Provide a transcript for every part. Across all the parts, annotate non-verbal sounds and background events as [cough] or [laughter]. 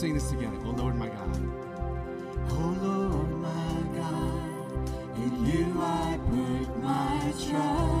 sing this together. Oh Lord, my God. Oh Lord, my God, in you I put my trust.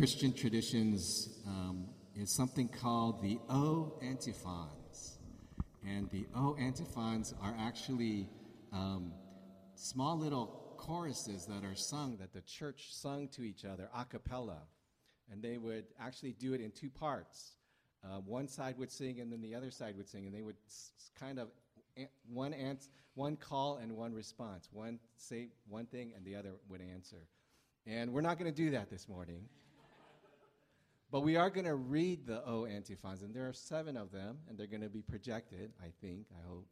Christian traditions um, is something called the O antiphons. And the O antiphons are actually um, small little choruses that are sung, that the church sung to each other a cappella. And they would actually do it in two parts. Uh, one side would sing, and then the other side would sing, and they would s- kind of one ans- one call and one response. One say one thing, and the other would answer. And we're not going to do that this morning. But we are going to read the O antiphons, and there are seven of them, and they're going to be projected, I think, I hope.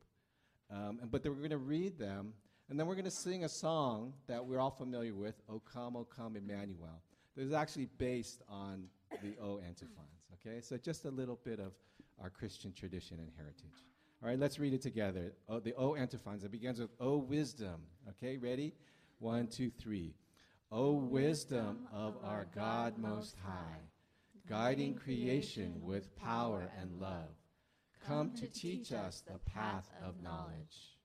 Um, and, but we're going to read them, and then we're going to sing a song that we're all familiar with, O Come, O Come, Emmanuel. That is actually based on the O antiphons, okay? So just a little bit of our Christian tradition and heritage. All right, let's read it together. Oh, the O antiphons. It begins with O wisdom. Okay, ready? One, two, three. O wisdom of our God Most High, guiding creation with power and love, come to teach us the path of knowledge.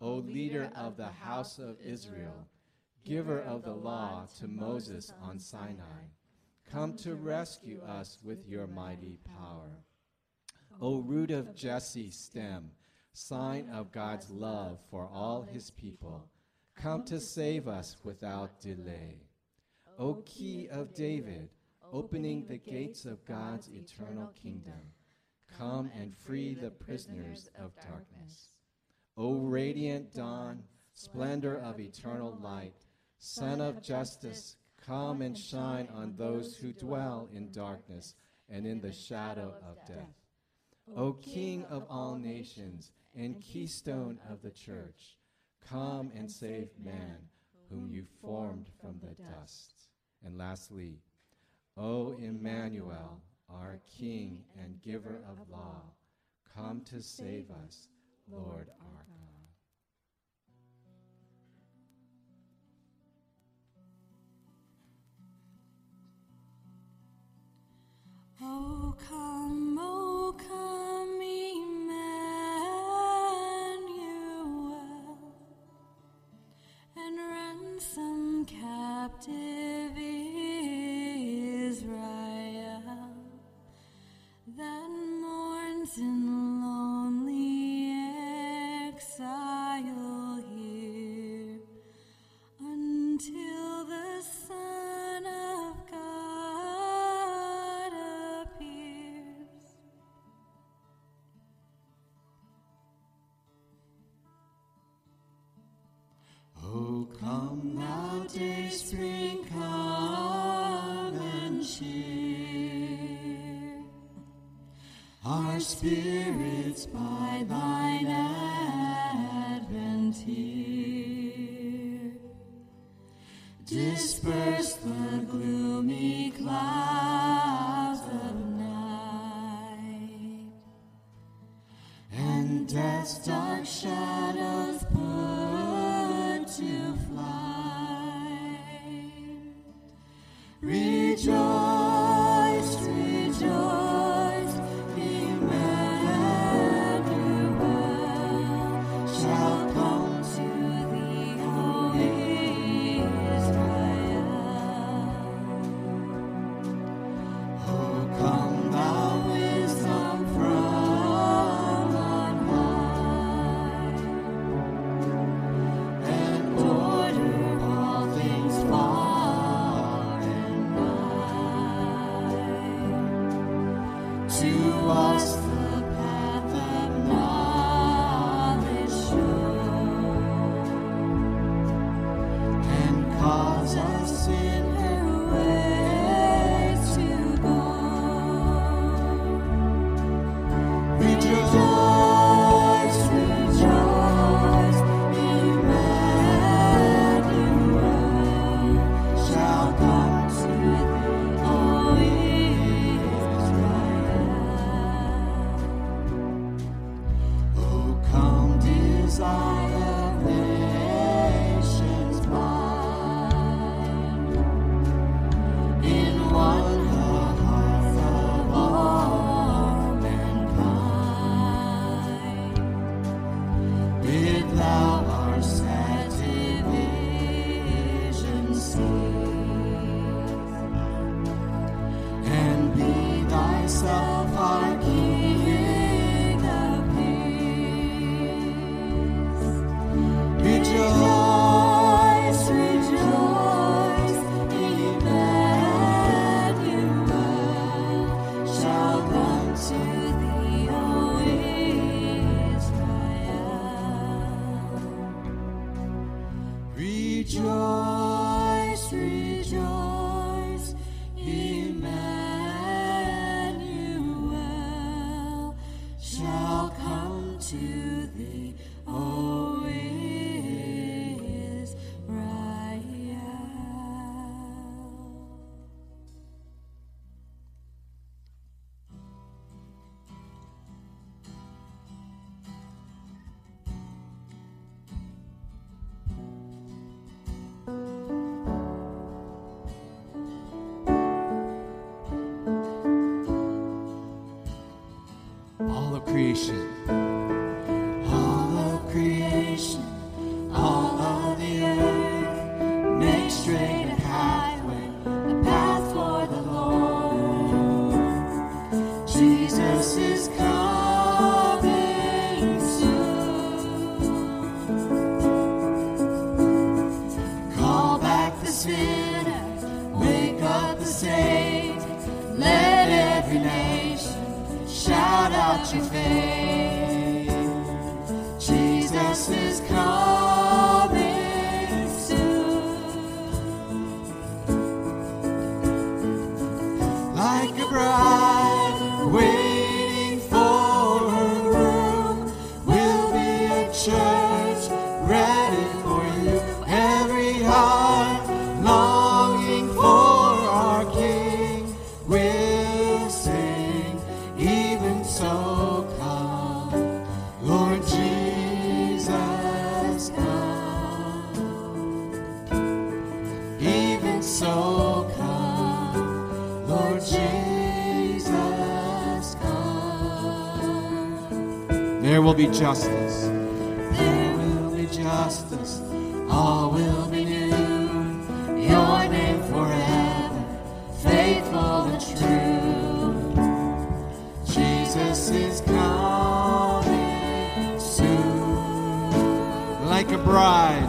O leader of the house of Israel, giver of the law to Moses on Sinai, come to rescue us with your mighty power. O root of Jesse's stem, sign of God's love for all his people, come to save us without delay. O key of David, opening the gates of God's eternal kingdom, come and free the prisoners of darkness. O radiant dawn, splendor of eternal light, Sun of justice, come and shine on those who dwell in darkness and in the shadow of death. O King of all nations and keystone of the church, come and save man whom you formed from the dust. And lastly, O Emmanuel, our King and giver of law, come to save us, Lord our God. Oh, come, oh, come, Emmanuel, and ransom captive. that mourns in love. Disperse the gloomy clouds rejoice. Creation. justice. There will be justice. All will be new. Your name forever, faithful and true. Jesus is coming soon. Like a bride,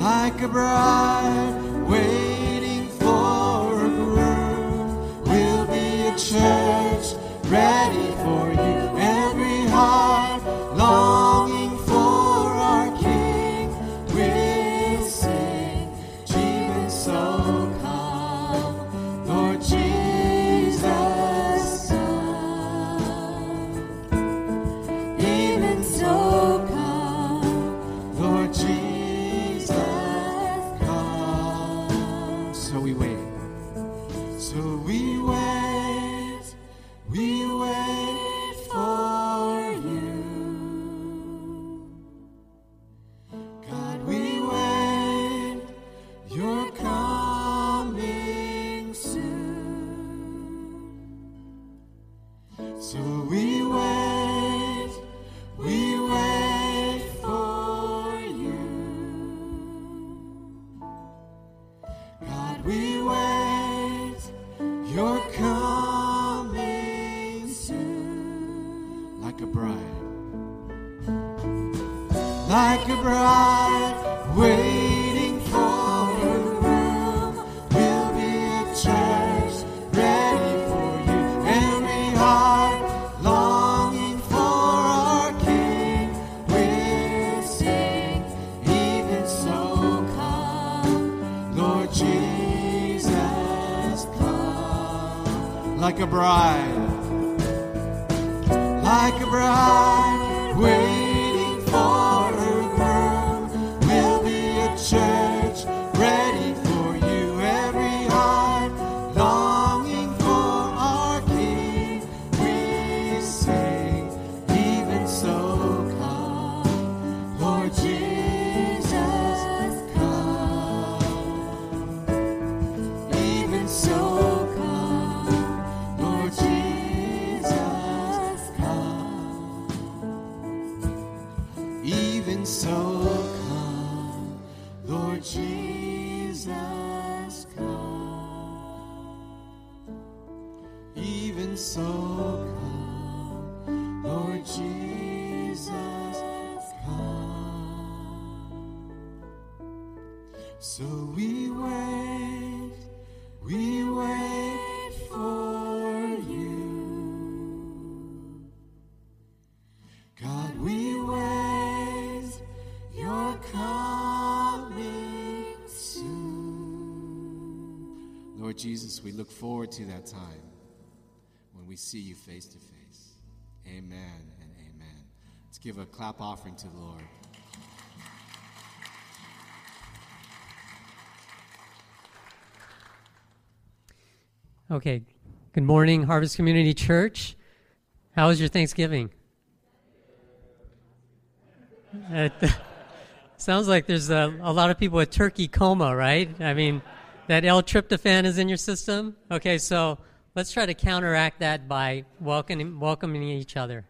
like a bride, waiting for a groom. We'll be a church ready for Jesus, come. Even so come, Lord Jesus, come. So we wait, look forward to that time when we see you face to face. Amen and amen. Let's give a clap offering to the Lord. Okay. Good morning, Harvest Community Church. How was your Thanksgiving? [laughs] Sounds like there's a, a lot of people with turkey coma, right? I mean, that L-tryptophan is in your system. Okay, so let's try to counteract that by welcoming, welcoming each other.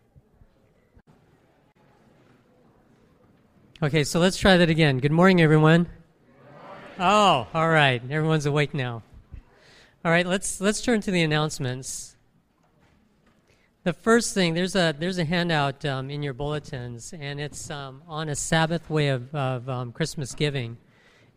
Okay, so let's try that again. Good morning, everyone. Oh, all right. Everyone's awake now. All right, let's let's turn to the announcements. The first thing there's a there's a handout um, in your bulletins, and it's um, on a Sabbath way of, of um, Christmas giving.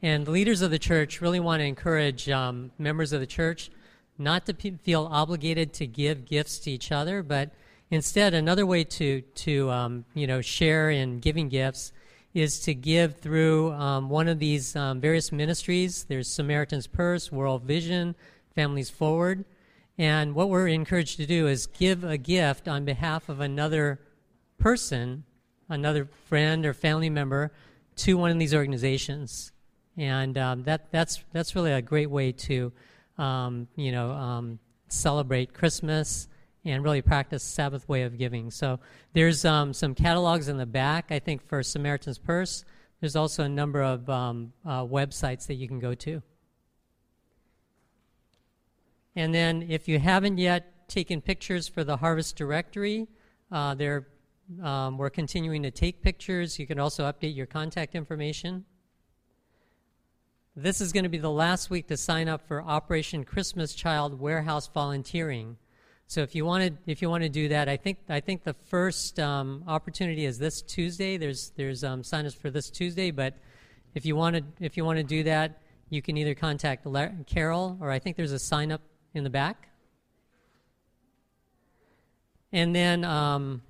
And leaders of the church really want to encourage um, members of the church not to pe feel obligated to give gifts to each other, but instead another way to to um, you know share in giving gifts is to give through um, one of these various ministries. There's Samaritan's Purse, World Vision, Families Forward. And what we're encouraged to do is give a gift on behalf of another person, another friend or family member, to one of these organizations. And um, that, that's, that's really a great way to, um, you know, um, celebrate Christmas and really practice Sabbath way of giving. So there's um, some catalogs in the back, I think, for Samaritan's Purse. There's also a number of um, uh, websites that you can go to. And then if you haven't yet taken pictures for the Harvest Directory, uh, there, um, we're continuing to take pictures. You can also update your contact information. This is going to be the last week to sign up for Operation Christmas Child Warehouse Volunteering. So if you want to if you want to do that, I think I think the first um, opportunity is this Tuesday. There's there's um, sign-ups for this Tuesday, but if you want to if you want to do that, you can either contact Carol or I think there's a sign up in the back. And then um,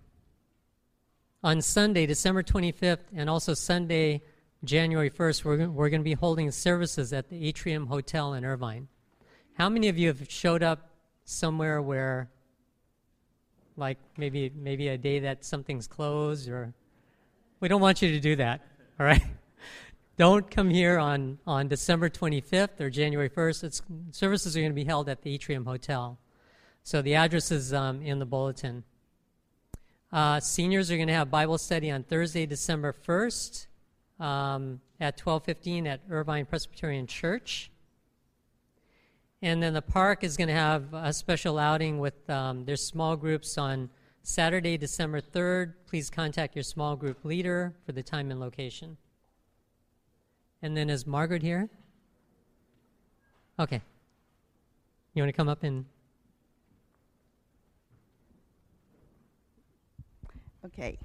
on Sunday, December 25th, and also Sunday, January 1st, we're, we're going to be holding services at the Atrium Hotel in Irvine. How many of you have showed up somewhere where, like maybe maybe a day that something's closed, or we don't want you to do that, all right? [laughs] don't come here on, on December 25th or January 1st. It's, services are going to be held at the Atrium Hotel. So the address is um, in the bulletin. Uh, seniors are going to have Bible study on Thursday, December 1st um, at 12:15 at Irvine Presbyterian Church. And then the park is going to have a special outing with um, their small groups on Saturday, December 3rd. Please contact your small group leader for the time and location. And then is Margaret here? Okay. You want to come up and Okay.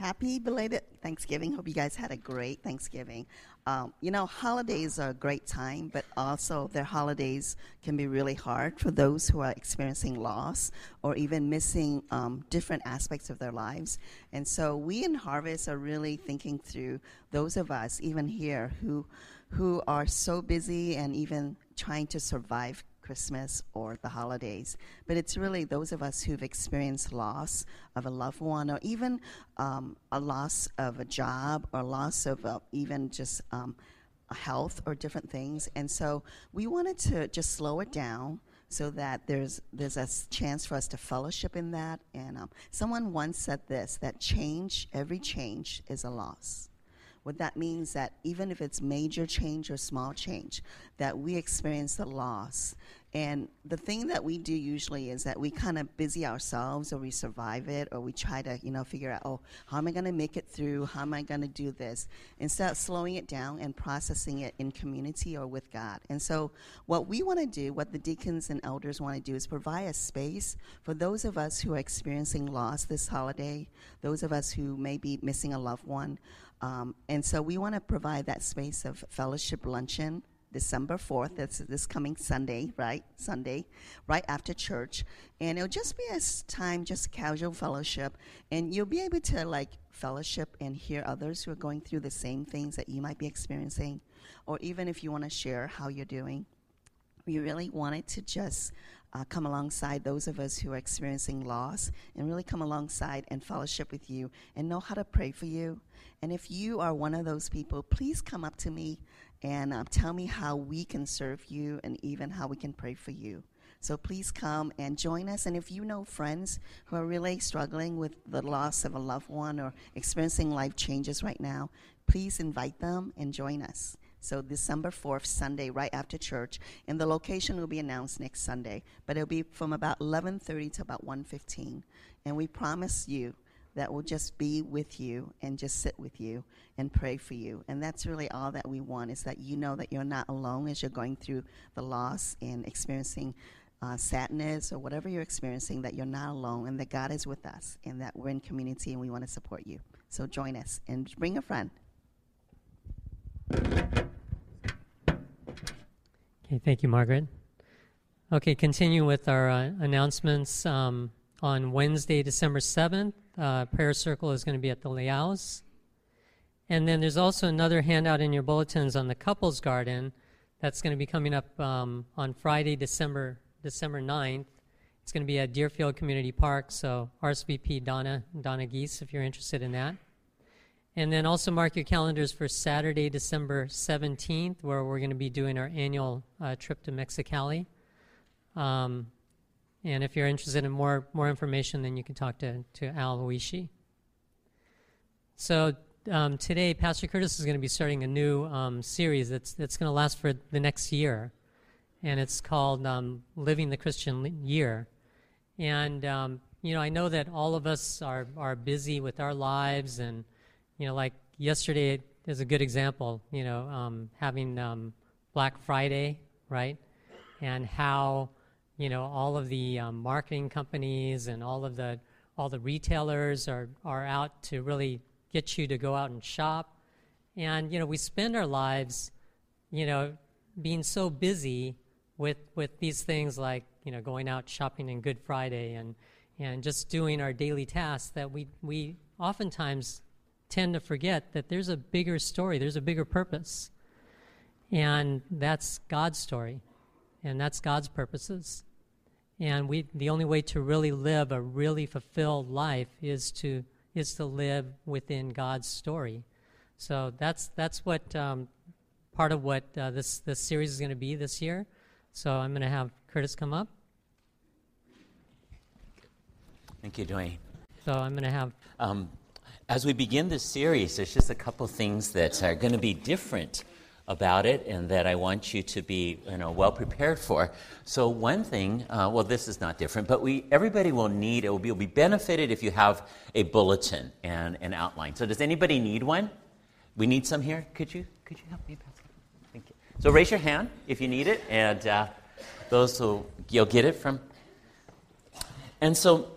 Happy belated Thanksgiving. Hope you guys had a great Thanksgiving. Um, you know, holidays are a great time, but also their holidays can be really hard for those who are experiencing loss or even missing um, different aspects of their lives. And so we in Harvest are really thinking through those of us, even here, who who are so busy and even trying to survive Christmas or the holidays, but it's really those of us who've experienced loss of a loved one or even um, a loss of a job or loss of uh, even just um, health or different things. And so we wanted to just slow it down so that there's there's a chance for us to fellowship in that. And um, someone once said this: that change, every change, is a loss. What that means that even if it's major change or small change, that we experience the loss and the thing that we do usually is that we kind of busy ourselves or we survive it or we try to, you know, figure out, oh, how am I going to make it through? How am I going to do this? Instead of slowing it down and processing it in community or with God. And so, what we want to do, what the deacons and elders want to do, is provide a space for those of us who are experiencing loss this holiday, those of us who may be missing a loved one. Um, and so, we want to provide that space of fellowship luncheon December 4th. That's this coming Sunday, right? Sunday, right after church. And it'll just be a time, just casual fellowship. And you'll be able to like fellowship and hear others who are going through the same things that you might be experiencing. Or even if you want to share how you're doing. We really wanted to just uh, come alongside those of us who are experiencing loss and really come alongside and fellowship with you and know how to pray for you. And if you are one of those people, please come up to me and uh, tell me how we can serve you and even how we can pray for you. So please come and join us. And if you know friends who are really struggling with the loss of a loved one or experiencing life changes right now, please invite them and join us. So December 4th, Sunday, right after church, and the location will be announced next Sunday. But it'll be from about 11:30 to about 1:15, and we promise you that we'll just be with you and just sit with you and pray for you. And that's really all that we want is that you know that you're not alone as you're going through the loss and experiencing uh, sadness or whatever you're experiencing, that you're not alone and that God is with us and that we're in community and we want to support you. So join us and bring a friend. Okay, thank you, Margaret. Okay, continue with our uh, announcements. Um, on Wednesday, December 7th, uh, prayer circle is going to be at the Liaos. And then there's also another handout in your bulletins on the couples garden that's going to be coming up um, on Friday, December December 9th. It's going to be at Deerfield Community Park, so RSVP Donna Donna Geese if you're interested in that. And then also mark your calendars for Saturday, December 17th, where we're going to be doing our annual uh, trip to Mexicali. Um, and if you're interested in more, more information, then you can talk to, to Al Luishi. So um, today, Pastor Curtis is going to be starting a new um, series that's, that's going to last for the next year. And it's called um, Living the Christian Year. And, um, you know, I know that all of us are, are busy with our lives. And, you know, like yesterday is a good example, you know, um, having um, Black Friday, right? And how you know, all of the um, marketing companies and all of the all the retailers are are out to really get you to go out and shop. And you know, we spend our lives, you know, being so busy with with these things like you know going out shopping in Good Friday and and just doing our daily tasks that we we oftentimes tend to forget that there's a bigger story, there's a bigger purpose. And that's God's story. And that's God's purposes. And we the only way to really live a really fulfilled life is to is to live within God's story. So that's that's what um, part of what uh, this this series is going to be this year. So I'm going to have Curtis come up. Thank you, Dwayne. So I'm going to have. Um, as we begin this series, there's just a couple things that are going to be different about it and that I want you to be you know, well prepared for. So, one thing, uh, well, this is not different, but we, everybody will need, it will be, will be benefited if you have a bulletin and an outline. So, does anybody need one? We need some here. Could you, could you help me pass it? Thank you. So, raise your hand if you need it, and uh, those who you'll get it from. And so,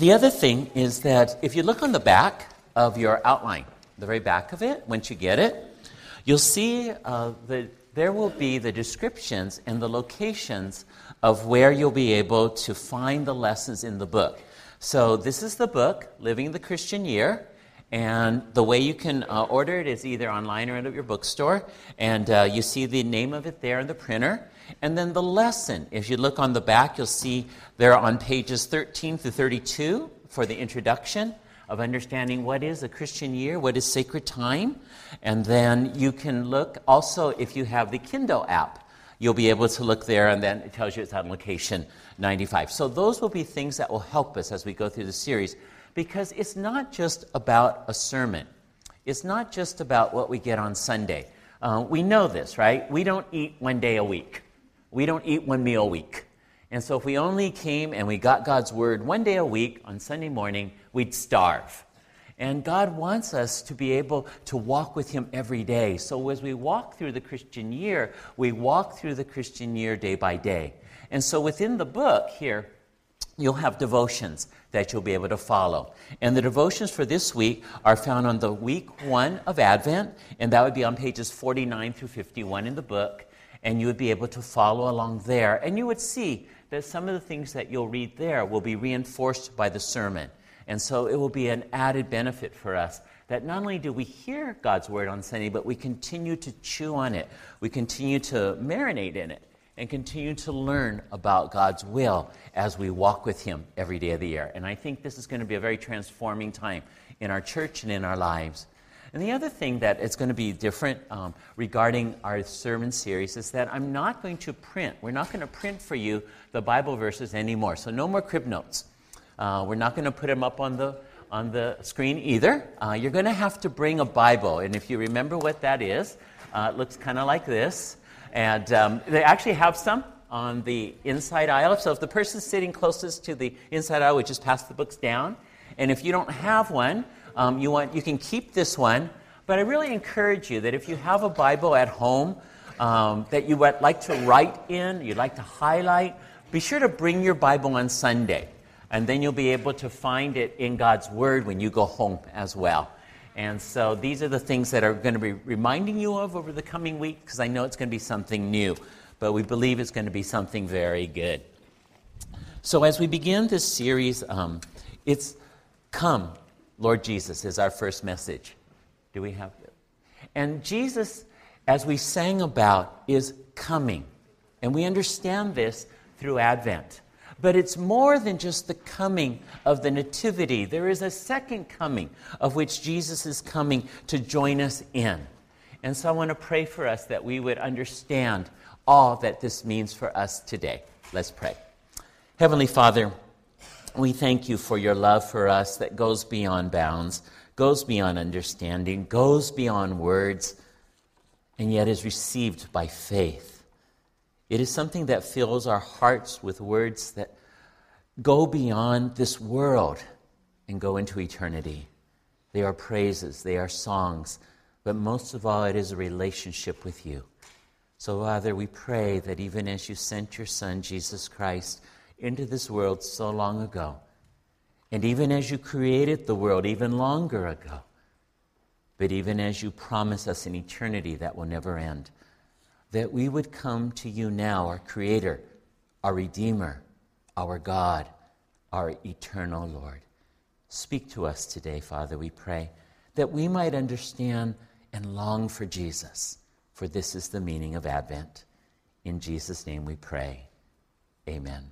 the other thing is that if you look on the back of your outline, the very back of it, once you get it, you'll see uh, that there will be the descriptions and the locations of where you'll be able to find the lessons in the book. So, this is the book, Living the Christian Year. And the way you can uh, order it is either online or at your bookstore. And uh, you see the name of it there in the printer. And then the lesson, if you look on the back, you'll see there on pages 13 through 32 for the introduction of understanding what is a Christian year, what is sacred time. And then you can look also if you have the Kindle app. You'll be able to look there, and then it tells you it's on location 95. So, those will be things that will help us as we go through the series because it's not just about a sermon, it's not just about what we get on Sunday. Uh, we know this, right? We don't eat one day a week. We don't eat one meal a week. And so if we only came and we got God's word one day a week on Sunday morning, we'd starve. And God wants us to be able to walk with Him every day. So as we walk through the Christian year, we walk through the Christian year day by day. And so within the book here, you'll have devotions that you'll be able to follow. And the devotions for this week are found on the week one of Advent, and that would be on pages 49 through 51 in the book and you would be able to follow along there. And you would see that some of the things that you'll read there will be reinforced by the sermon. And so it will be an added benefit for us that not only do we hear God's word on Sunday, but we continue to chew on it, we continue to marinate in it, and continue to learn about God's will as we walk with Him every day of the year. And I think this is going to be a very transforming time in our church and in our lives. And the other thing that is going to be different um, regarding our sermon series is that I'm not going to print, we're not going to print for you the Bible verses anymore. So no more crib notes. Uh, we're not going to put them up on the, on the screen either. Uh, you're going to have to bring a Bible. And if you remember what that is, uh, it looks kind of like this. And um, they actually have some on the inside aisle. So if the person sitting closest to the inside aisle would just pass the books down. And if you don't have one, um, you, want, you can keep this one, but I really encourage you that if you have a Bible at home um, that you would like to write in, you'd like to highlight, be sure to bring your Bible on Sunday. And then you'll be able to find it in God's Word when you go home as well. And so these are the things that are going to be reminding you of over the coming week because I know it's going to be something new, but we believe it's going to be something very good. So as we begin this series, um, it's come, Lord Jesus is our first message. Do we have? And Jesus, as we sang about, is coming. And we understand this through Advent. But it's more than just the coming of the Nativity. There is a second coming of which Jesus is coming to join us in. And so I want to pray for us that we would understand all that this means for us today. Let's pray. Heavenly Father, we thank you for your love for us that goes beyond bounds, goes beyond understanding, goes beyond words, and yet is received by faith. It is something that fills our hearts with words that go beyond this world and go into eternity. They are praises, they are songs, but most of all, it is a relationship with you. So, Father, we pray that even as you sent your Son, Jesus Christ, into this world so long ago, and even as you created the world even longer ago, but even as you promise us an eternity that will never end, that we would come to you now, our Creator, our Redeemer, our God, our eternal Lord. Speak to us today, Father, we pray, that we might understand and long for Jesus, for this is the meaning of Advent. In Jesus' name we pray. Amen.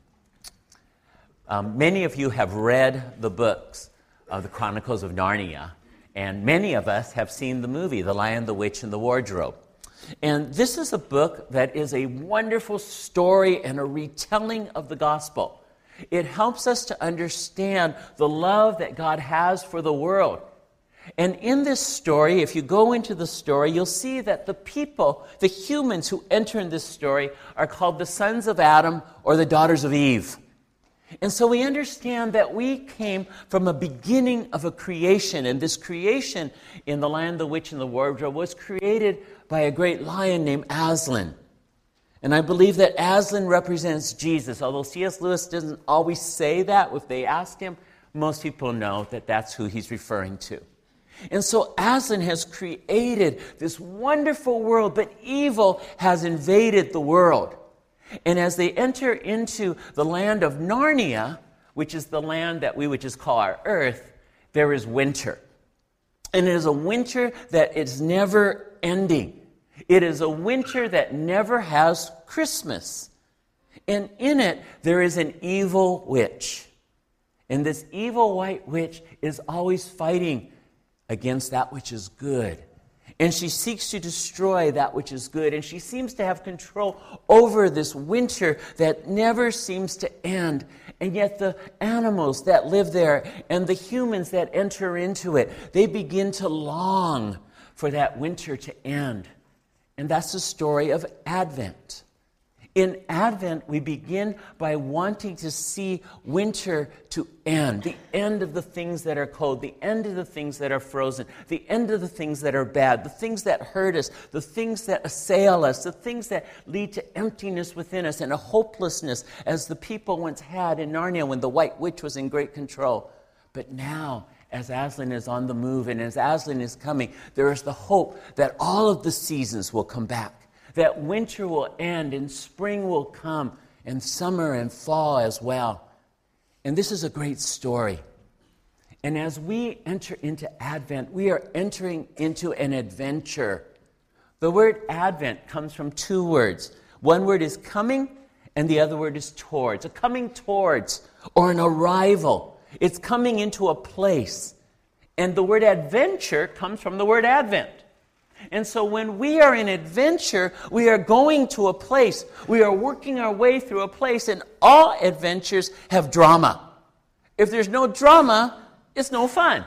Um, many of you have read the books of the Chronicles of Narnia, and many of us have seen the movie, The Lion, the Witch, and the Wardrobe. And this is a book that is a wonderful story and a retelling of the gospel. It helps us to understand the love that God has for the world. And in this story, if you go into the story, you'll see that the people, the humans who enter in this story, are called the sons of Adam or the daughters of Eve. And so we understand that we came from a beginning of a creation, and this creation in the land, the witch, and the wardrobe was created by a great lion named Aslan. And I believe that Aslan represents Jesus, although C.S. Lewis doesn't always say that. If they ask him, most people know that that's who he's referring to. And so Aslan has created this wonderful world, but evil has invaded the world. And as they enter into the land of Narnia, which is the land that we would just call our earth, there is winter. And it is a winter that is never ending. It is a winter that never has Christmas. And in it, there is an evil witch. And this evil white witch is always fighting against that which is good. And she seeks to destroy that which is good. And she seems to have control over this winter that never seems to end. And yet, the animals that live there and the humans that enter into it, they begin to long for that winter to end. And that's the story of Advent. In Advent, we begin by wanting to see winter to end, the end of the things that are cold, the end of the things that are frozen, the end of the things that are bad, the things that hurt us, the things that assail us, the things that lead to emptiness within us and a hopelessness, as the people once had in Narnia when the White Witch was in great control. But now, as Aslan is on the move and as Aslan is coming, there is the hope that all of the seasons will come back that winter will end and spring will come and summer and fall as well. And this is a great story. And as we enter into Advent, we are entering into an adventure. The word Advent comes from two words. One word is coming, and the other word is towards. A coming towards, or an arrival. It's coming into a place. And the word adventure comes from the word Advent. And so when we are in adventure, we are going to a place. We are working our way through a place, and all adventures have drama. If there's no drama, it's no fun.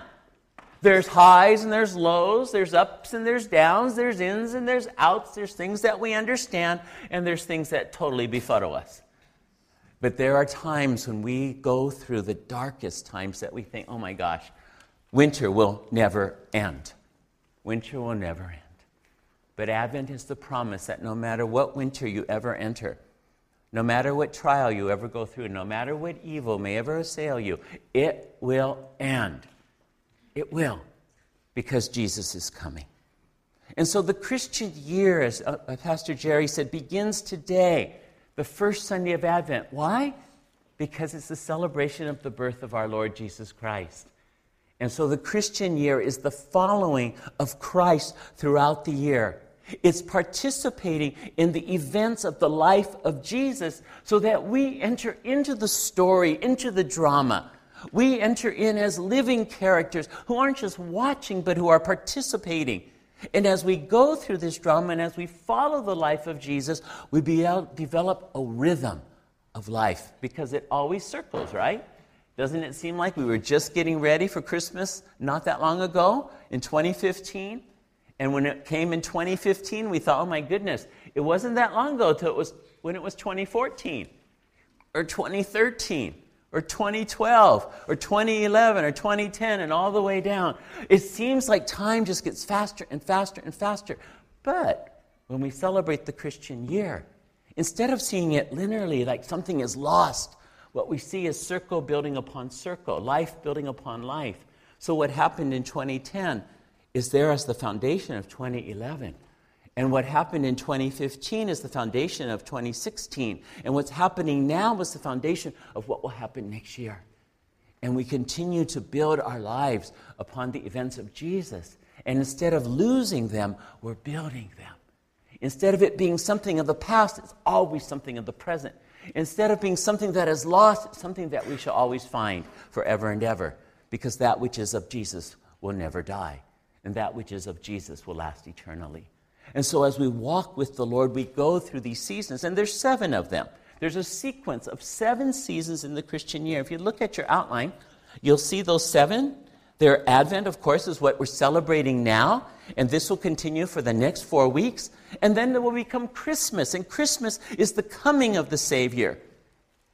There's highs and there's lows, there's ups and there's downs, there's ins and there's outs, there's things that we understand, and there's things that totally befuddle us. But there are times when we go through the darkest times that we think, oh my gosh, winter will never end. Winter will never end. But Advent is the promise that no matter what winter you ever enter, no matter what trial you ever go through, no matter what evil may ever assail you, it will end. It will, because Jesus is coming. And so the Christian year, as uh, uh, Pastor Jerry said, begins today, the first Sunday of Advent. Why? Because it's the celebration of the birth of our Lord Jesus Christ. And so the Christian year is the following of Christ throughout the year. It's participating in the events of the life of Jesus so that we enter into the story, into the drama. We enter in as living characters who aren't just watching, but who are participating. And as we go through this drama and as we follow the life of Jesus, we develop a rhythm of life because it always circles, right? Doesn't it seem like we were just getting ready for Christmas not that long ago in 2015? And when it came in 2015, we thought, oh my goodness, it wasn't that long ago till it was when it was 2014 or 2013 or 2012 or 2011 or 2010 and all the way down. It seems like time just gets faster and faster and faster. But when we celebrate the Christian year. Instead of seeing it linearly, like something is lost, what we see is circle building upon circle, life building upon life. So, what happened in 2010 is there as the foundation of 2011. And what happened in 2015 is the foundation of 2016. And what's happening now is the foundation of what will happen next year. And we continue to build our lives upon the events of Jesus. And instead of losing them, we're building them. Instead of it being something of the past, it's always something of the present. Instead of being something that is lost, it's something that we shall always find forever and ever. Because that which is of Jesus will never die, and that which is of Jesus will last eternally. And so as we walk with the Lord, we go through these seasons, and there's seven of them. There's a sequence of seven seasons in the Christian year. If you look at your outline, you'll see those seven. Their Advent, of course, is what we're celebrating now, and this will continue for the next four weeks. And then it will become Christmas, and Christmas is the coming of the Savior.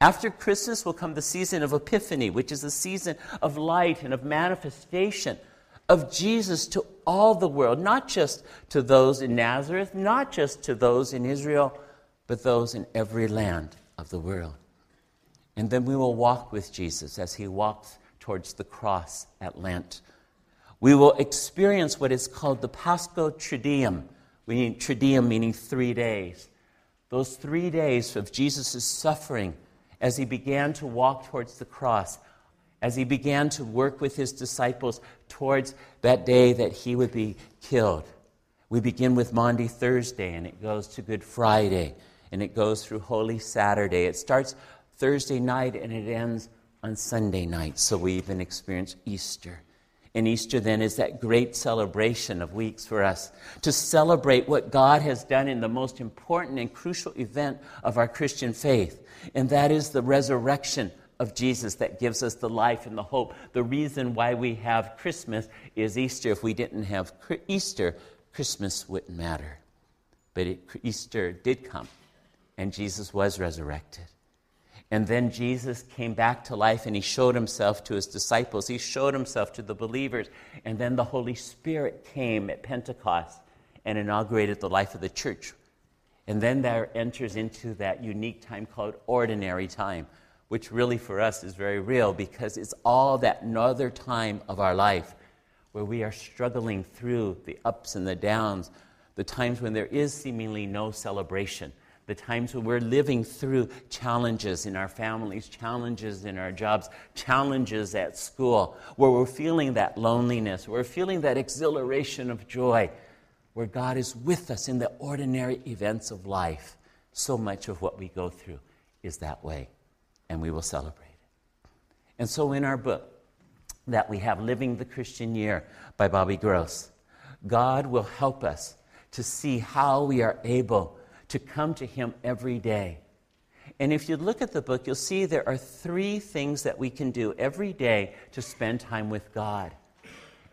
After Christmas will come the season of Epiphany, which is a season of light and of manifestation of Jesus to all the world, not just to those in Nazareth, not just to those in Israel, but those in every land of the world. And then we will walk with Jesus as he walks towards the cross at Lent. We will experience what is called the Paschal Triduum. We Triduum meaning three days. Those three days of Jesus' suffering as he began to walk towards the cross, as he began to work with his disciples towards that day that he would be killed. We begin with Maundy Thursday, and it goes to Good Friday, and it goes through Holy Saturday. It starts Thursday night and it ends on Sunday night. So we even experience Easter. And Easter then is that great celebration of weeks for us to celebrate what God has done in the most important and crucial event of our Christian faith, and that is the resurrection of Jesus that gives us the life and the hope. The reason why we have Christmas is Easter. If we didn't have Easter, Christmas wouldn't matter. But it, Easter did come, and Jesus was resurrected. And then Jesus came back to life and he showed himself to his disciples. He showed himself to the believers. And then the Holy Spirit came at Pentecost and inaugurated the life of the church. And then there enters into that unique time called ordinary time, which really for us is very real because it's all that another time of our life where we are struggling through the ups and the downs, the times when there is seemingly no celebration, the times when we're living through challenges in our families, challenges in our jobs, challenges at school, where we're feeling that loneliness, where we're feeling that exhilaration of joy, where God is with us in the ordinary events of life. So much of what we go through is that way and we will celebrate it. And so, in our book that we have, Living the Christian Year by Bobby Gross, God will help us to see how we are able to come to Him every day. And if you look at the book, you'll see there are three things that we can do every day to spend time with God.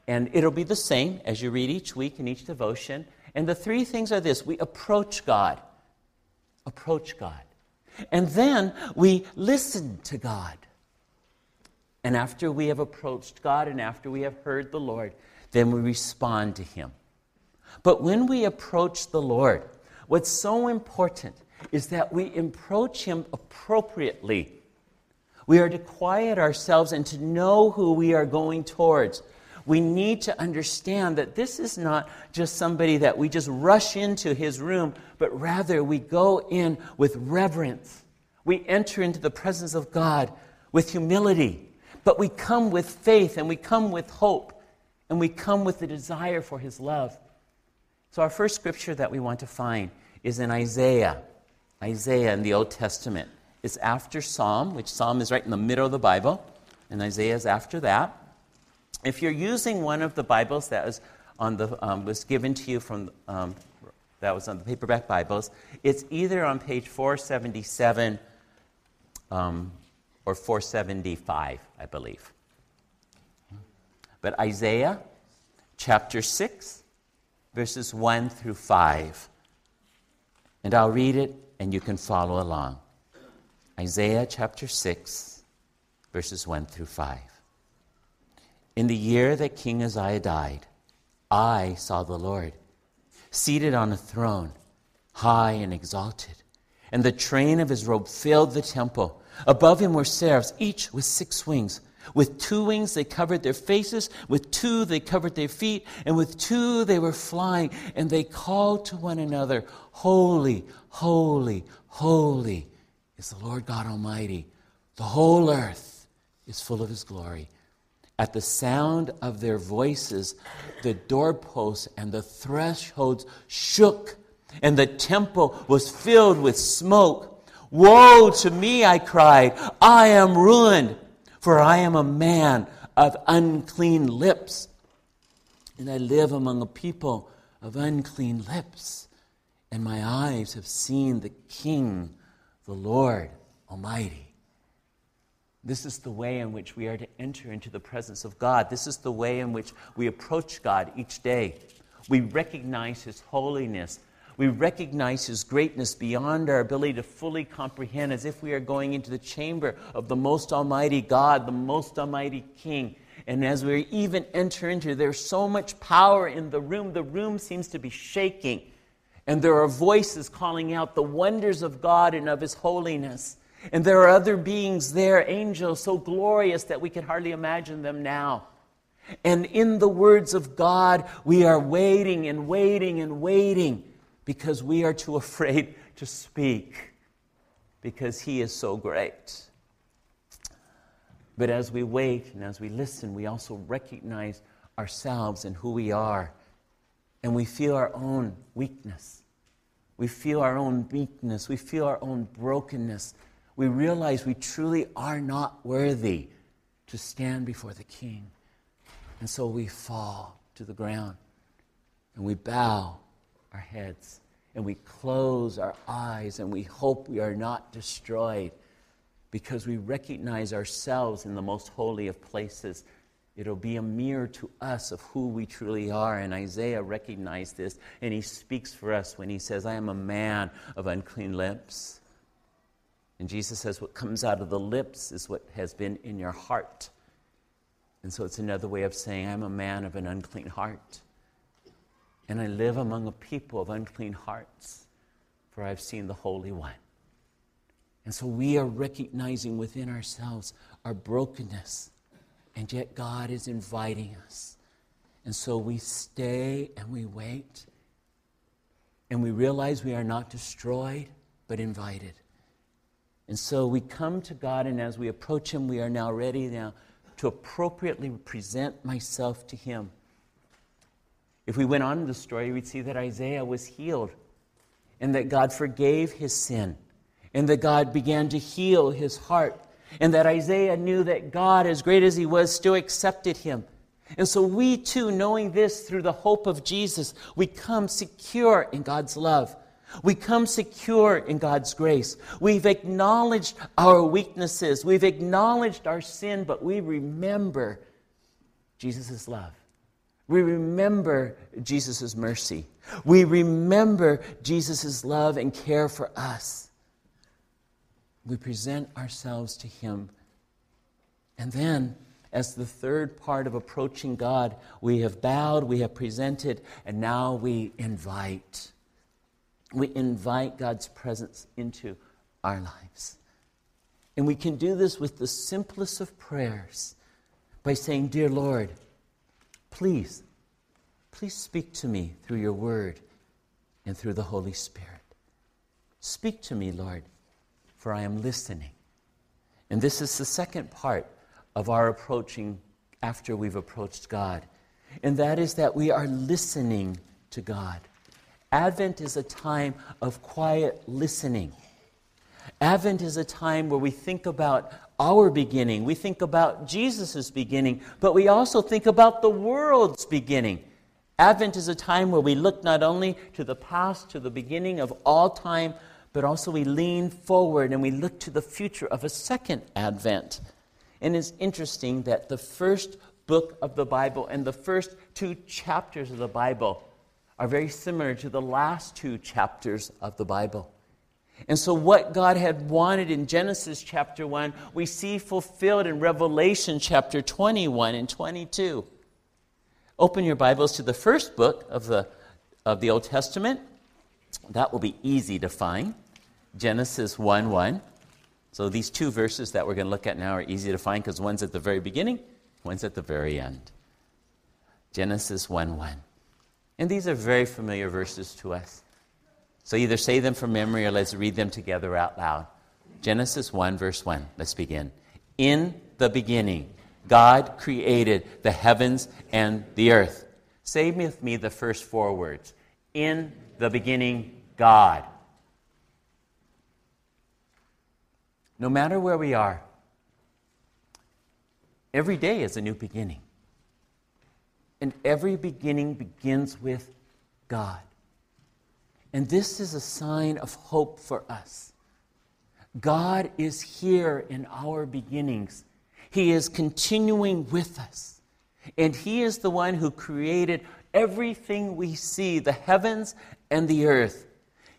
And it'll be the same as you read each week in each devotion. And the three things are this we approach God. Approach God. And then we listen to God. And after we have approached God and after we have heard the Lord, then we respond to Him. But when we approach the Lord, what's so important is that we approach Him appropriately. We are to quiet ourselves and to know who we are going towards we need to understand that this is not just somebody that we just rush into his room, but rather we go in with reverence. We enter into the presence of God with humility, but we come with faith and we come with hope and we come with the desire for his love. So, our first scripture that we want to find is in Isaiah. Isaiah in the Old Testament. It's after Psalm, which Psalm is right in the middle of the Bible, and Isaiah is after that. If you're using one of the Bibles that was, on the, um, was given to you from, um, that was on the paperback Bibles, it's either on page 477 um, or 475, I believe. But Isaiah chapter 6, verses 1 through 5. And I'll read it and you can follow along. Isaiah chapter 6, verses 1 through 5. In the year that King Uzziah died, I saw the Lord seated on a throne, high and exalted. And the train of his robe filled the temple. Above him were seraphs, each with six wings. With two wings they covered their faces, with two they covered their feet, and with two they were flying, and they called to one another, Holy, holy, holy is the Lord God Almighty. The whole earth is full of his glory. At the sound of their voices, the doorposts and the thresholds shook, and the temple was filled with smoke. Woe to me, I cried. I am ruined, for I am a man of unclean lips, and I live among a people of unclean lips, and my eyes have seen the King, the Lord Almighty. This is the way in which we are to enter into the presence of God. This is the way in which we approach God each day. We recognize His holiness. We recognize His greatness beyond our ability to fully comprehend, as if we are going into the chamber of the most Almighty God, the most Almighty King. And as we even enter into, there's so much power in the room. The room seems to be shaking. And there are voices calling out the wonders of God and of His holiness. And there are other beings there, angels, so glorious that we can hardly imagine them now. And in the words of God, we are waiting and waiting and waiting because we are too [laughs] afraid to speak because He is so great. But as we wait and as we listen, we also recognize ourselves and who we are. And we feel our own weakness. We feel our own weakness. We feel our own brokenness we realize we truly are not worthy to stand before the King. And so we fall to the ground and we bow our heads and we close our eyes and we hope we are not destroyed because we recognize ourselves in the most holy of places. It'll be a mirror to us of who we truly are. And Isaiah recognized this, and he speaks for us when he says, I am a man of unclean lips. And Jesus says, What comes out of the lips is what has been in your heart. And so it's another way of saying, I'm a man of an unclean heart. And I live among a people of unclean hearts, for I've seen the Holy One. And so we are recognizing within ourselves our brokenness, and yet God is inviting us. And so we stay and we wait, and we realize we are not destroyed, but invited. And so we come to God, and as we approach Him, we are now ready now to appropriately present myself to Him. If we went on in the story, we'd see that Isaiah was healed, and that God forgave his sin, and that God began to heal his heart, and that Isaiah knew that God, as great as he was, still accepted him. And so we too, knowing this through the hope of Jesus, we come secure in God's love. We come secure in God's grace. We've acknowledged our weaknesses. We've acknowledged our sin, but we remember Jesus' love. We remember Jesus' mercy. We remember Jesus' love and care for us. We present ourselves to Him. And then, as the third part of approaching God, we have bowed, we have presented, and now we invite we invite God's presence into our lives. And we can do this with the simplest of prayers by saying, Dear Lord, please, please speak to me through your word and through the Holy Spirit. Speak to me, Lord, for I am listening. And this is the second part of our approaching after we've approached God. And that is that we are listening to God. Advent is a time of quiet listening. Advent is a time where we think about our beginning. We think about Jesus' beginning, but we also think about the world's beginning. Advent is a time where we look not only to the past, to the beginning of all time, but also we lean forward and we look to the future of a second Advent. And it's interesting that the first book of the Bible and the first two chapters of the Bible are very similar to the last two chapters of the Bible. And so, what God had wanted in Genesis chapter 1, we see fulfilled in Revelation chapter 21 and 22. Open your Bibles to the first book of the, of the Old Testament, That will be easy to find. Genesis 1 1. So these two verses that we're going to look at now are easy to find because one's at the very beginning, one's at the very end. Genesis 1 1. And these are very familiar verses to us. So either say them from memory or let's read them together out loud. Genesis 1, verse 1. Let's begin. In the beginning, God created the heavens and the earth. Say with me the first four words. In the beginning, God. No matter where we are, every day is a new beginning. And every beginning begins with God. And this is a sign of hope for us. God is here in our beginnings. He is continuing with us. And He is the one who created everything we see the heavens and the earth.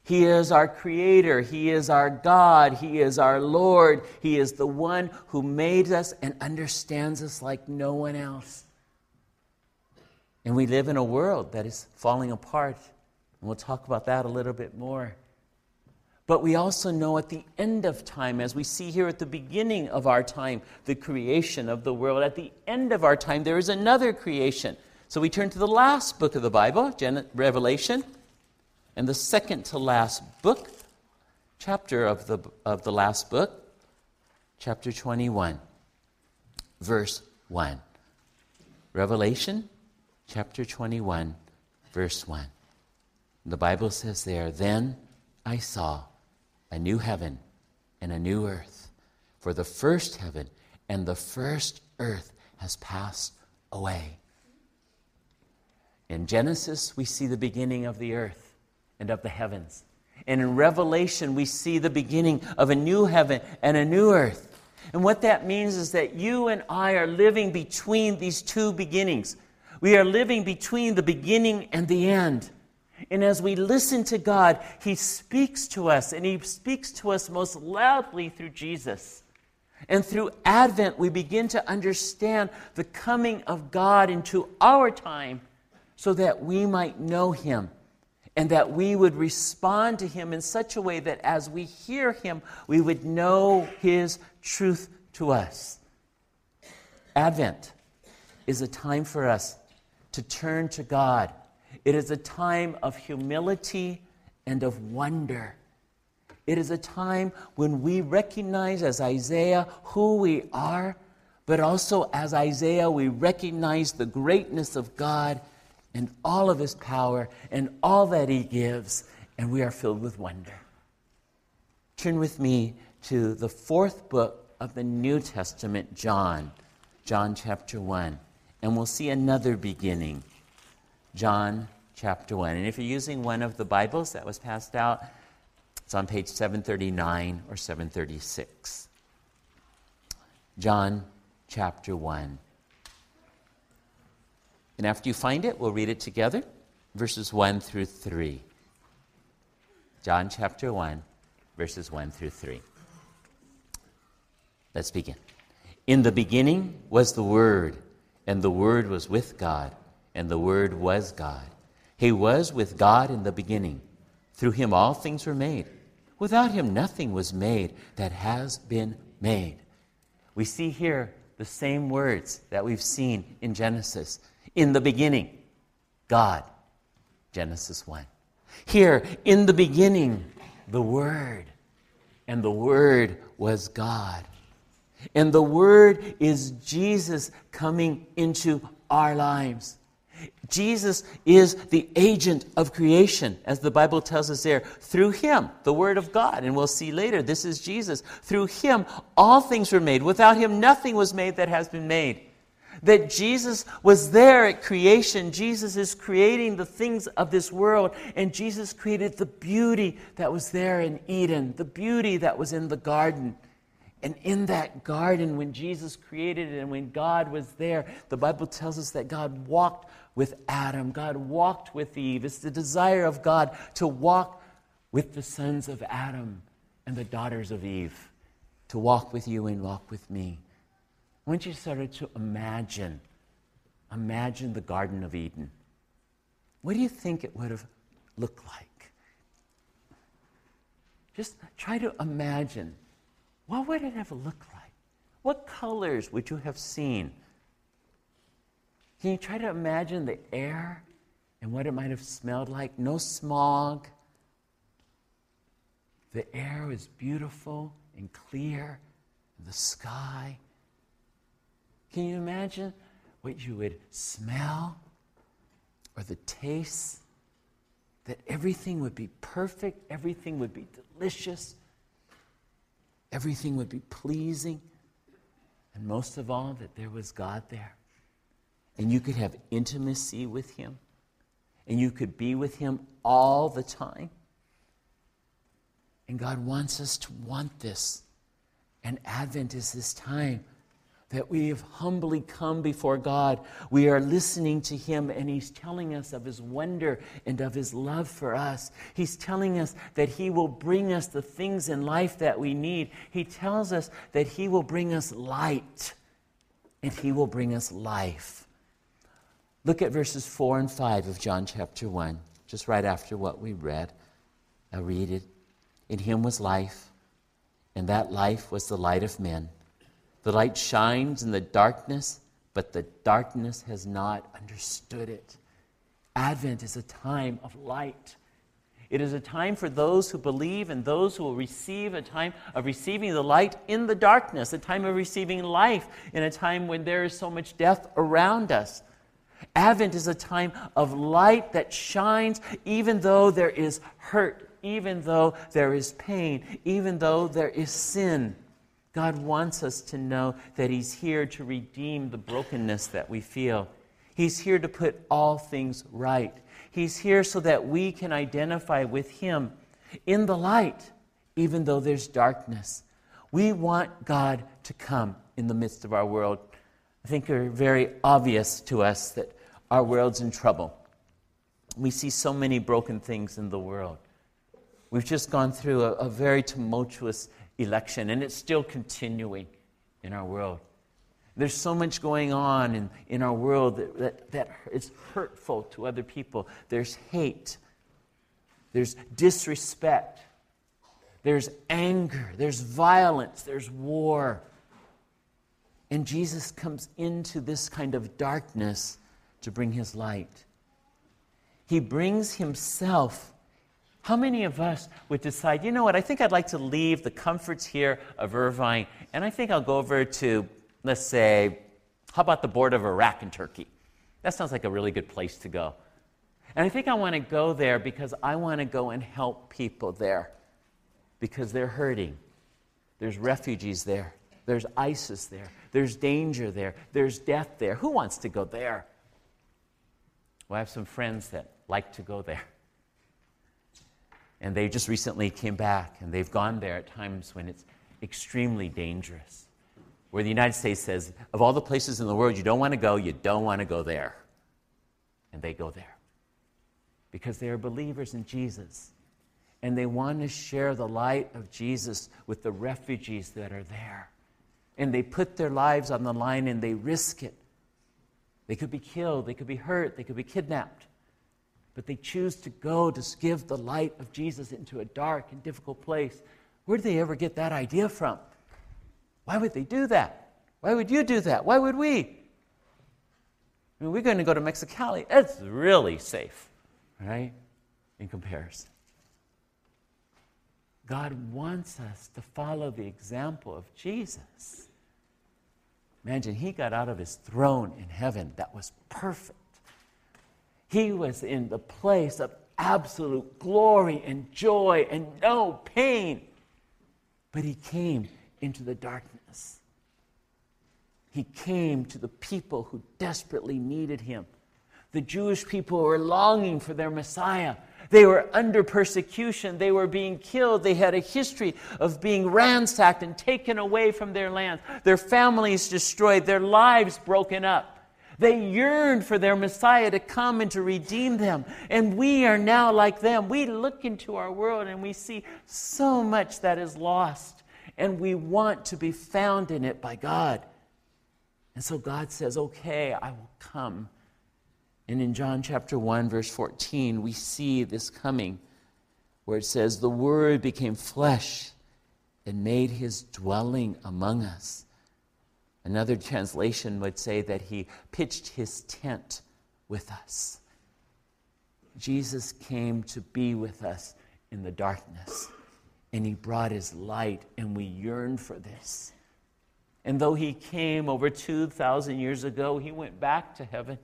He is our creator. He is our God. He is our Lord. He is the one who made us and understands us like no one else. And we live in a world that is falling apart. And we'll talk about that a little bit more. But we also know at the end of time, as we see here at the beginning of our time, the creation of the world, at the end of our time, there is another creation. So we turn to the last book of the Bible, Revelation, and the second to last book, chapter of the, of the last book, chapter 21, verse 1. Revelation, chapter 21, verse 1. The Bible says there, Then I saw a new heaven and a new earth. For the first heaven and the first earth has passed away. In Genesis, we see the beginning of the earth and of the heavens. And in Revelation, we see the beginning of a new heaven and a new earth. And what that means is that you and I are living between these two beginnings. We are living between the beginning and the end. And as we listen to God, He speaks to us, and He speaks to us most loudly through Jesus. And through Advent, we begin to understand the coming of God into our time so that we might know Him and that we would respond to Him in such a way that as we hear Him, we would know His truth to us. Advent is a time for us to turn to God it is a time of humility and of wonder. It is a time when we recognize, as Isaiah, who we are, but also as Isaiah, we recognize the greatness of God and all of his power and all that he gives, and we are filled with wonder. Turn with me to the fourth book of the New Testament, John, John chapter 1, and we'll see another beginning. John chapter 1. And if you're using one of the Bibles that was passed out, it's on page 739 or 736. John chapter 1. And after you find it, we'll read it together, verses 1 through 3. John chapter 1, verses 1 through 3. Let's begin. In the beginning was the Word, and the Word was with God, and the Word was God. He was with God in the beginning. Through him all things were made. Without him nothing was made that has been made. We see here the same words that we've seen in Genesis. In the beginning, God. Genesis 1. Here, in the beginning, the Word. And the Word was God. And the Word is Jesus coming into our lives. Jesus is the agent of creation, as the Bible tells us there. Through him, the Word of God, and we'll see later, this is Jesus. Through him, all things were made. Without him, nothing was made that has been made. That Jesus was there at creation. Jesus is creating the things of this world, and Jesus created the beauty that was there in Eden, the beauty that was in the garden. And in that garden, when Jesus created it and when God was there, the Bible tells us that God walked with Adam. God walked with Eve. It's the desire of God to walk with the sons of Adam and the daughters of Eve, to walk with you and walk with me. Want you to start to imagine, imagine the Garden of Eden. What do you think it would have looked like? Just try to imagine what would it have looked like? What colors would you have seen? Can you try to imagine the air and what it might have smelled like? No smog. The air was beautiful and clear, the sky. Can you imagine what you would smell or the taste? That everything would be perfect, everything would be delicious, everything would be pleasing, and most of all, that there was God there. And you could have intimacy with Him, and you could be with Him all the time. And God wants us to want this. And Advent is this time that we have humbly come before God. We are listening to Him, and He's telling us of His wonder and of His love for us. He's telling us that He will bring us the things in life that we need. He tells us that He will bring us light and He will bring us life. Look at verses 4 and 5 of John chapter 1, just right after what we read. I'll read it. In Him was life, and that life was the light of men. The light shines in the darkness, but the darkness has not understood it. Advent is a time of light. It is a time for those who believe and those who will receive, a time of receiving the light in the darkness, a time of receiving life in a time when there is so much death around us. Advent is a time of light that shines even though there is hurt, even though there is pain, even though there is sin. God wants us to know that He's here to redeem the brokenness that we feel. He's here to put all things right. He's here so that we can identify with Him in the light, even though there's darkness. We want God to come in the midst of our world. I think it's very obvious to us that our world's in trouble. We see so many broken things in the world. We've just gone through a, a very tumultuous election, and it's still continuing in our world. There's so much going on in, in our world that, that, that is hurtful to other people. There's hate, there's disrespect, there's anger, there's violence, there's war. And Jesus comes into this kind of darkness to bring his light. He brings himself how many of us would decide, you know what, I think I'd like to leave the comforts here of Irvine, and I think I'll go over to, let's say, how about the border of Iraq and Turkey? That sounds like a really good place to go. And I think I want to go there because I want to go and help people there because they're hurting. There's refugees there, there's ISIS there, there's danger there, there's death there. Who wants to go there? Well, I have some friends that like to go there. And they just recently came back, and they've gone there at times when it's extremely dangerous. Where the United States says, of all the places in the world you don't want to go, you don't want to go there. And they go there. Because they are believers in Jesus. And they want to share the light of Jesus with the refugees that are there. And they put their lives on the line and they risk it. They could be killed, they could be hurt, they could be kidnapped but they choose to go to give the light of Jesus into a dark and difficult place. Where did they ever get that idea from? Why would they do that? Why would you do that? Why would we? I mean, we're going to go to Mexicali. It's really safe, right? In comparison. God wants us to follow the example of Jesus. Imagine he got out of his throne in heaven that was perfect he was in the place of absolute glory and joy and no pain. But he came into the darkness. He came to the people who desperately needed him. The Jewish people were longing for their Messiah. They were under persecution. They were being killed. They had a history of being ransacked and taken away from their land, their families destroyed, their lives broken up. They yearned for their Messiah to come and to redeem them. And we are now like them. We look into our world and we see so much that is lost. And we want to be found in it by God. And so God says, Okay, I will come. And in John chapter 1, verse 14, we see this coming. where it says, The Word became flesh and made his dwelling among us. Another translation would say that he pitched his tent with us. Jesus came to be with us in the darkness, and he brought his light, and we yearn for this. And though he came over 2,000 years ago, he went back to heaven.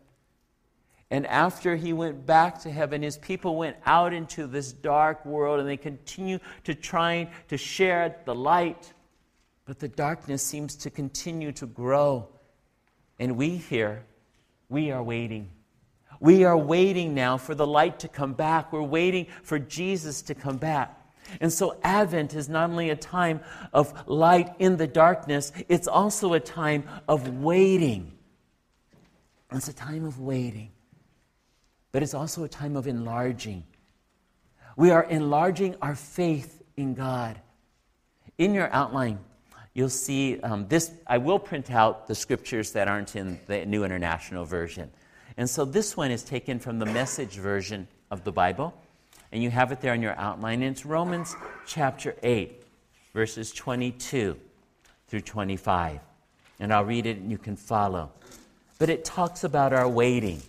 And after he went back to heaven, his people went out into this dark world and they continue to try to share the light. But the darkness seems to continue to grow. And we here, we are waiting. We are waiting now for the light to come back. We're waiting for Jesus to come back. And so, Advent is not only a time of light in the darkness, it's also a time of waiting. It's a time of waiting, but it's also a time of enlarging. We are enlarging our faith in God. In your outline, you'll see um, this. I will print out the scriptures that aren't in the New International Version. And so this one is taken from the message version of the Bible and you have it there in your outline. And it's Romans chapter 8, verses 22 through 25. And I'll read it and you can follow. But it talks about our waiting.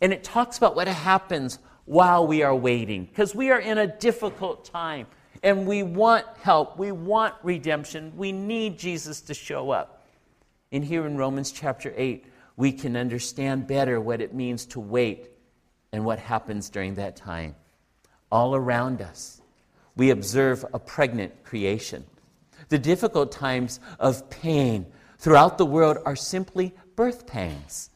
And it talks about what happens while we are waiting. Because we are in a difficult time and we want help. We want redemption. We need Jesus to show up. And here in Romans chapter 8, we can understand better what it means to wait and what happens during that time all around us. We observe a pregnant creation. The difficult times of pain throughout the world are simply birth pangs.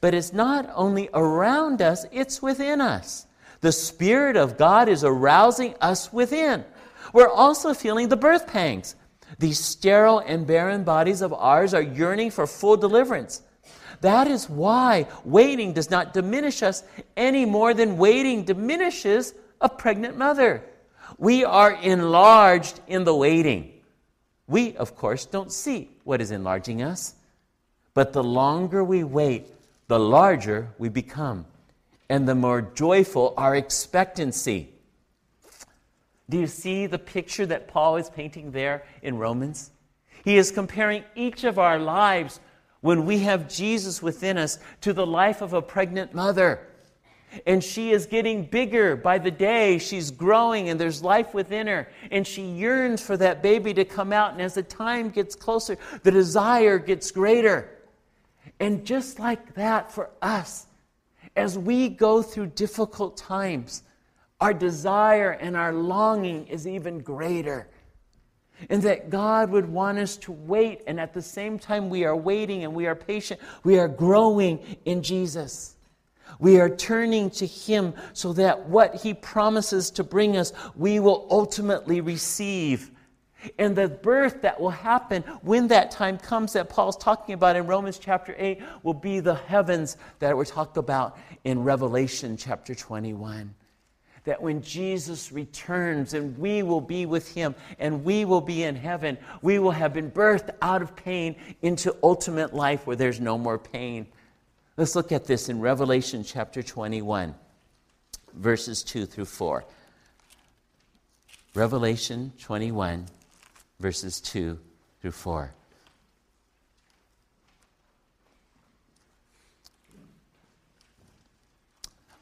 But it's not only around us, it's within us. The Spirit of God is arousing us within. We're also feeling the birth pangs. These sterile and barren bodies of ours are yearning for full deliverance. That is why waiting does not diminish us any more than waiting diminishes a pregnant mother. We are enlarged in the waiting. We, of course, don't see what is enlarging us, but the longer we wait, the larger we become, and the more joyful our expectancy. Do you see the picture that Paul is painting there in Romans? He is comparing each of our lives when we have Jesus within us to the life of a pregnant mother. And she is getting bigger by the day. She's growing and there's life within her. And she yearns for that baby to come out. And as the time gets closer, the desire gets greater. And just like that for us, as we go through difficult times, our desire and our longing is even greater. And that God would want us to wait, and at the same time we are waiting and we are patient, we are growing in Jesus. We are turning to Him so that what He promises to bring us, we will ultimately receive. And the birth that will happen when that time comes that Paul's talking about in Romans chapter 8 will be the heavens that we're talked about in Revelation chapter 21. That when Jesus returns and we will be with him and we will be in heaven, we will have been birthed out of pain into ultimate life where there's no more pain. Let's look at this in Revelation chapter 21, verses 2 through 4. Revelation 21, verses 2 through 4.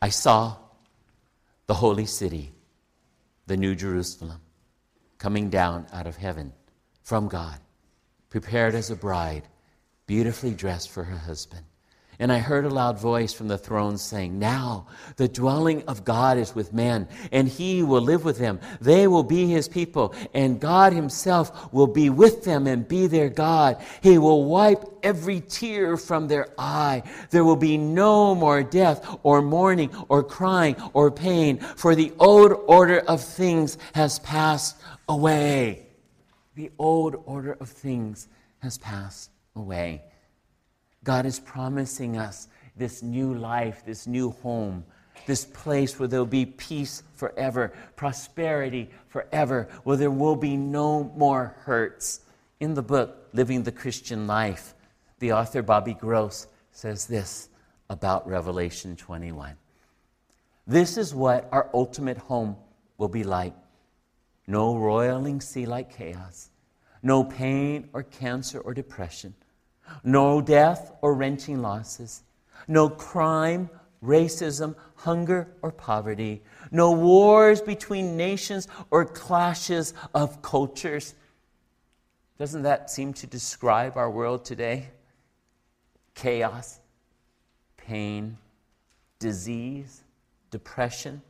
I saw the holy city, the new Jerusalem, coming down out of heaven from God, prepared as a bride, beautifully dressed for her husband. And I heard a loud voice from the throne saying, Now the dwelling of God is with men, and he will live with them. They will be his people, and God himself will be with them and be their God. He will wipe every tear from their eye. There will be no more death, or mourning, or crying, or pain, for the old order of things has passed away. The old order of things has passed away. God is promising us this new life, this new home, this place where there'll be peace forever, prosperity forever, where there will be no more hurts. In the book, Living the Christian Life, the author Bobby Gross says this about Revelation 21. This is what our ultimate home will be like. No roiling sea like chaos, no pain or cancer or depression, no death or wrenching losses, no crime, racism, hunger, or poverty, no wars between nations or clashes of cultures. Doesn't that seem to describe our world today? Chaos, pain, disease, depression,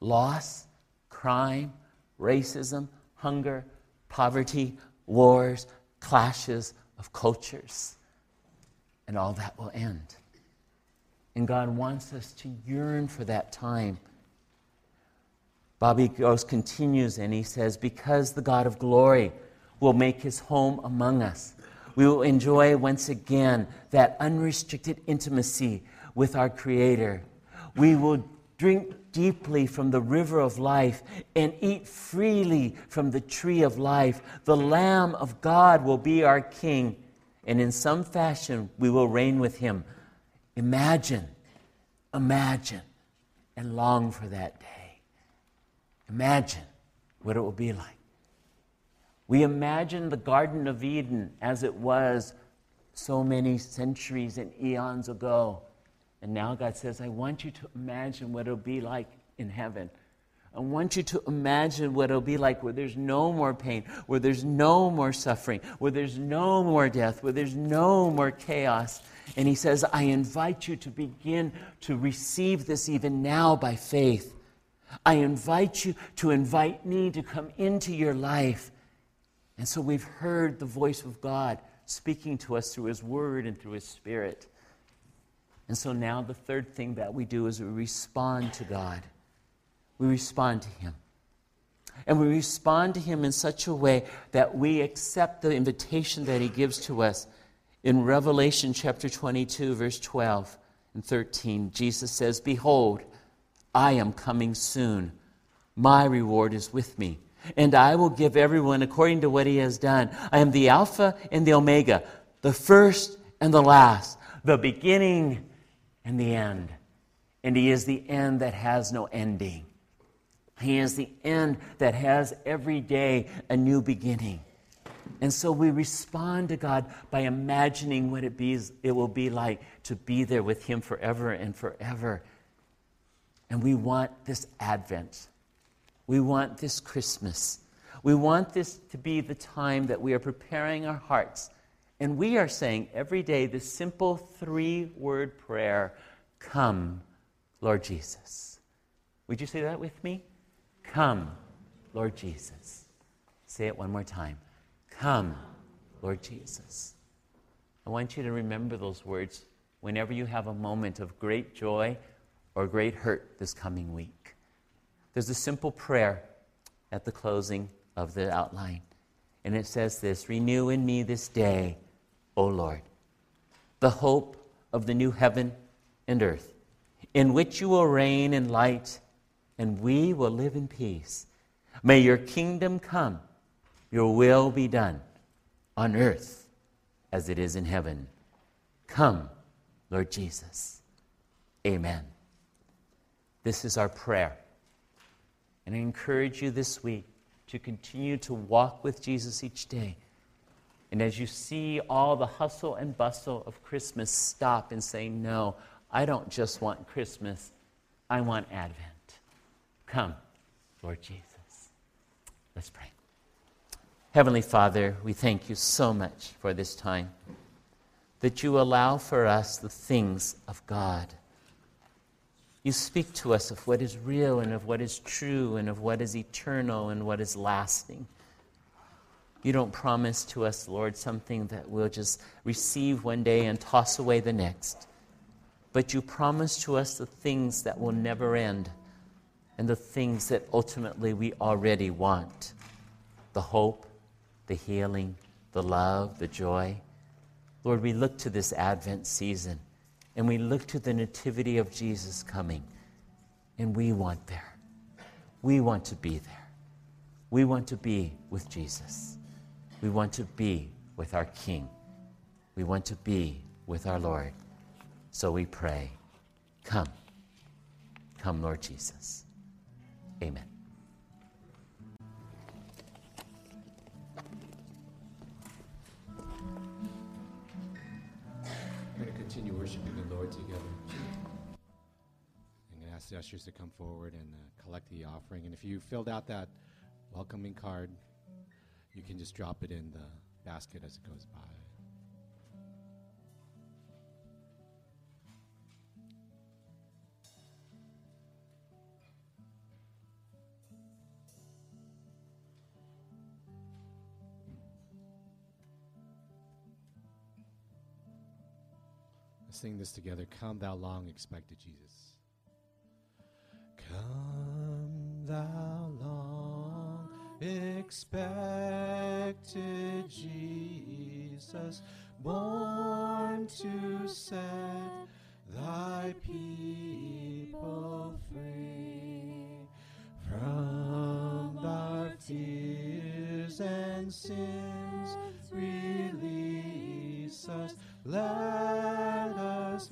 loss, crime, racism, hunger, poverty, wars, clashes of cultures. And all that will end. And God wants us to yearn for that time. Bobby Gross continues and he says, Because the God of glory will make his home among us, we will enjoy once again that unrestricted intimacy with our Creator. We will drink deeply from the river of life and eat freely from the tree of life. The Lamb of God will be our King, and in some fashion we will reign with Him. Imagine, imagine, and long for that day. Imagine what it will be like. We imagine the Garden of Eden as it was so many centuries and eons ago. And now God says, I want you to imagine what it'll be like in heaven. I want you to imagine what it'll be like where there's no more pain, where there's no more suffering, where there's no more death, where there's no more chaos. And he says, I invite you to begin to receive this even now by faith. I invite you to invite me to come into your life. And so we've heard the voice of God speaking to us through his word and through his spirit. And so now the third thing that we do is we respond to God. We respond to Him. And we respond to Him in such a way that we accept the invitation that He gives to us. In Revelation chapter 22, verse 12 and 13, Jesus says, Behold, I am coming soon. My reward is with me, and I will give everyone according to what he has done. I am the Alpha and the Omega, the first and the last, the beginning and the end. And He is the end that has no ending. He is the end that has every day a new beginning. And so we respond to God by imagining what it, be, it will be like to be there with Him forever and forever. And we want this Advent. We want this Christmas. We want this to be the time that we are preparing our hearts and we are saying every day this simple three word prayer Come, Lord Jesus. Would you say that with me? Come, Lord Jesus. Say it one more time. Come, Lord Jesus. I want you to remember those words whenever you have a moment of great joy or great hurt this coming week. There's a simple prayer at the closing of the outline, and it says this Renew in me this day O Lord, the hope of the new heaven and earth, in which you will reign in light, and we will live in peace. May your kingdom come, your will be done, on earth as it is in heaven. Come, Lord Jesus. Amen. This is our prayer. And I encourage you this week to continue to walk with Jesus each day and as you see all the hustle and bustle of Christmas, stop and say, No, I don't just want Christmas, I want Advent. Come, Lord Jesus. Let's pray. Heavenly Father, we thank you so much for this time that you allow for us the things of God. You speak to us of what is real and of what is true and of what is eternal and what is lasting. You don't promise to us, Lord, something that we'll just receive one day and toss away the next. But you promise to us the things that will never end and the things that ultimately we already want the hope, the healing, the love, the joy. Lord, we look to this Advent season and we look to the nativity of Jesus coming, and we want there. We want to be there. We want to be with Jesus. We want to be with our King. We want to be with our Lord. So we pray, Come, come, Lord Jesus. Amen. We're going to continue worshiping the Lord together. I'm going to ask the ushers to come forward and uh, collect the offering. And if you filled out that welcoming card, you can just drop it in the basket as it goes by. Let's sing this together. Come, thou long expected Jesus. Come, thou long expected Jesus, born to set thy people free from our fears and sins. Release us, let us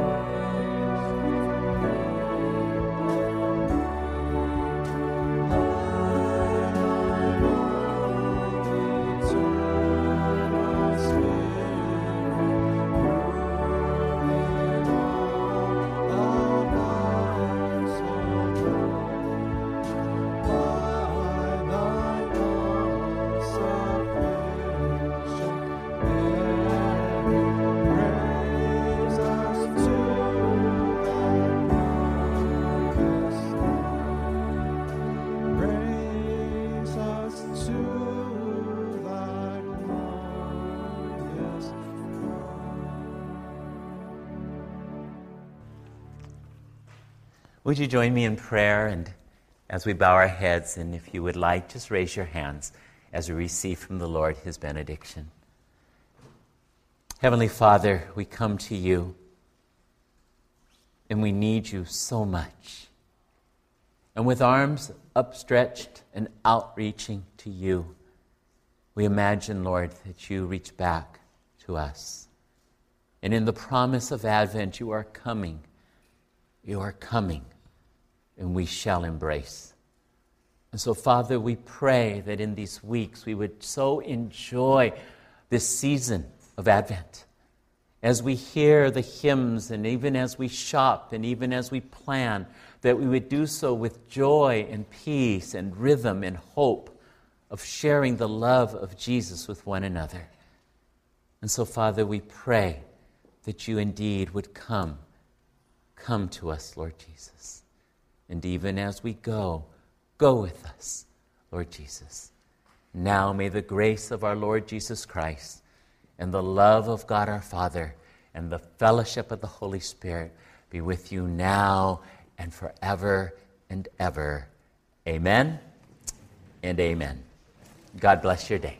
Raise Would you join me in prayer? And as we bow our heads, and if you would like, just raise your hands as we receive from the Lord his benediction. Heavenly Father, we come to you, and we need you so much. And with arms upstretched and outreaching to you, we imagine, Lord, that you reach back to us. And in the promise of Advent, you are coming. You are coming, and we shall embrace. And so, Father, we pray that in these weeks we would so enjoy this season of Advent. As we hear the hymns, and even as we shop, and even as we plan, that we would do so with joy and peace and rhythm and hope of sharing the love of Jesus with one another. And so, Father, we pray that you indeed would come. Come to us, Lord Jesus. And even as we go, go with us, Lord Jesus. Now may the grace of our Lord Jesus Christ and the love of God our Father and the fellowship of the Holy Spirit be with you now and forever and ever. Amen and amen. God bless your day.